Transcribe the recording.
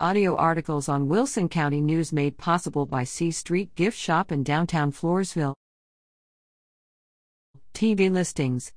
Audio articles on Wilson County News made possible by C Street Gift Shop in downtown Floresville. TV listings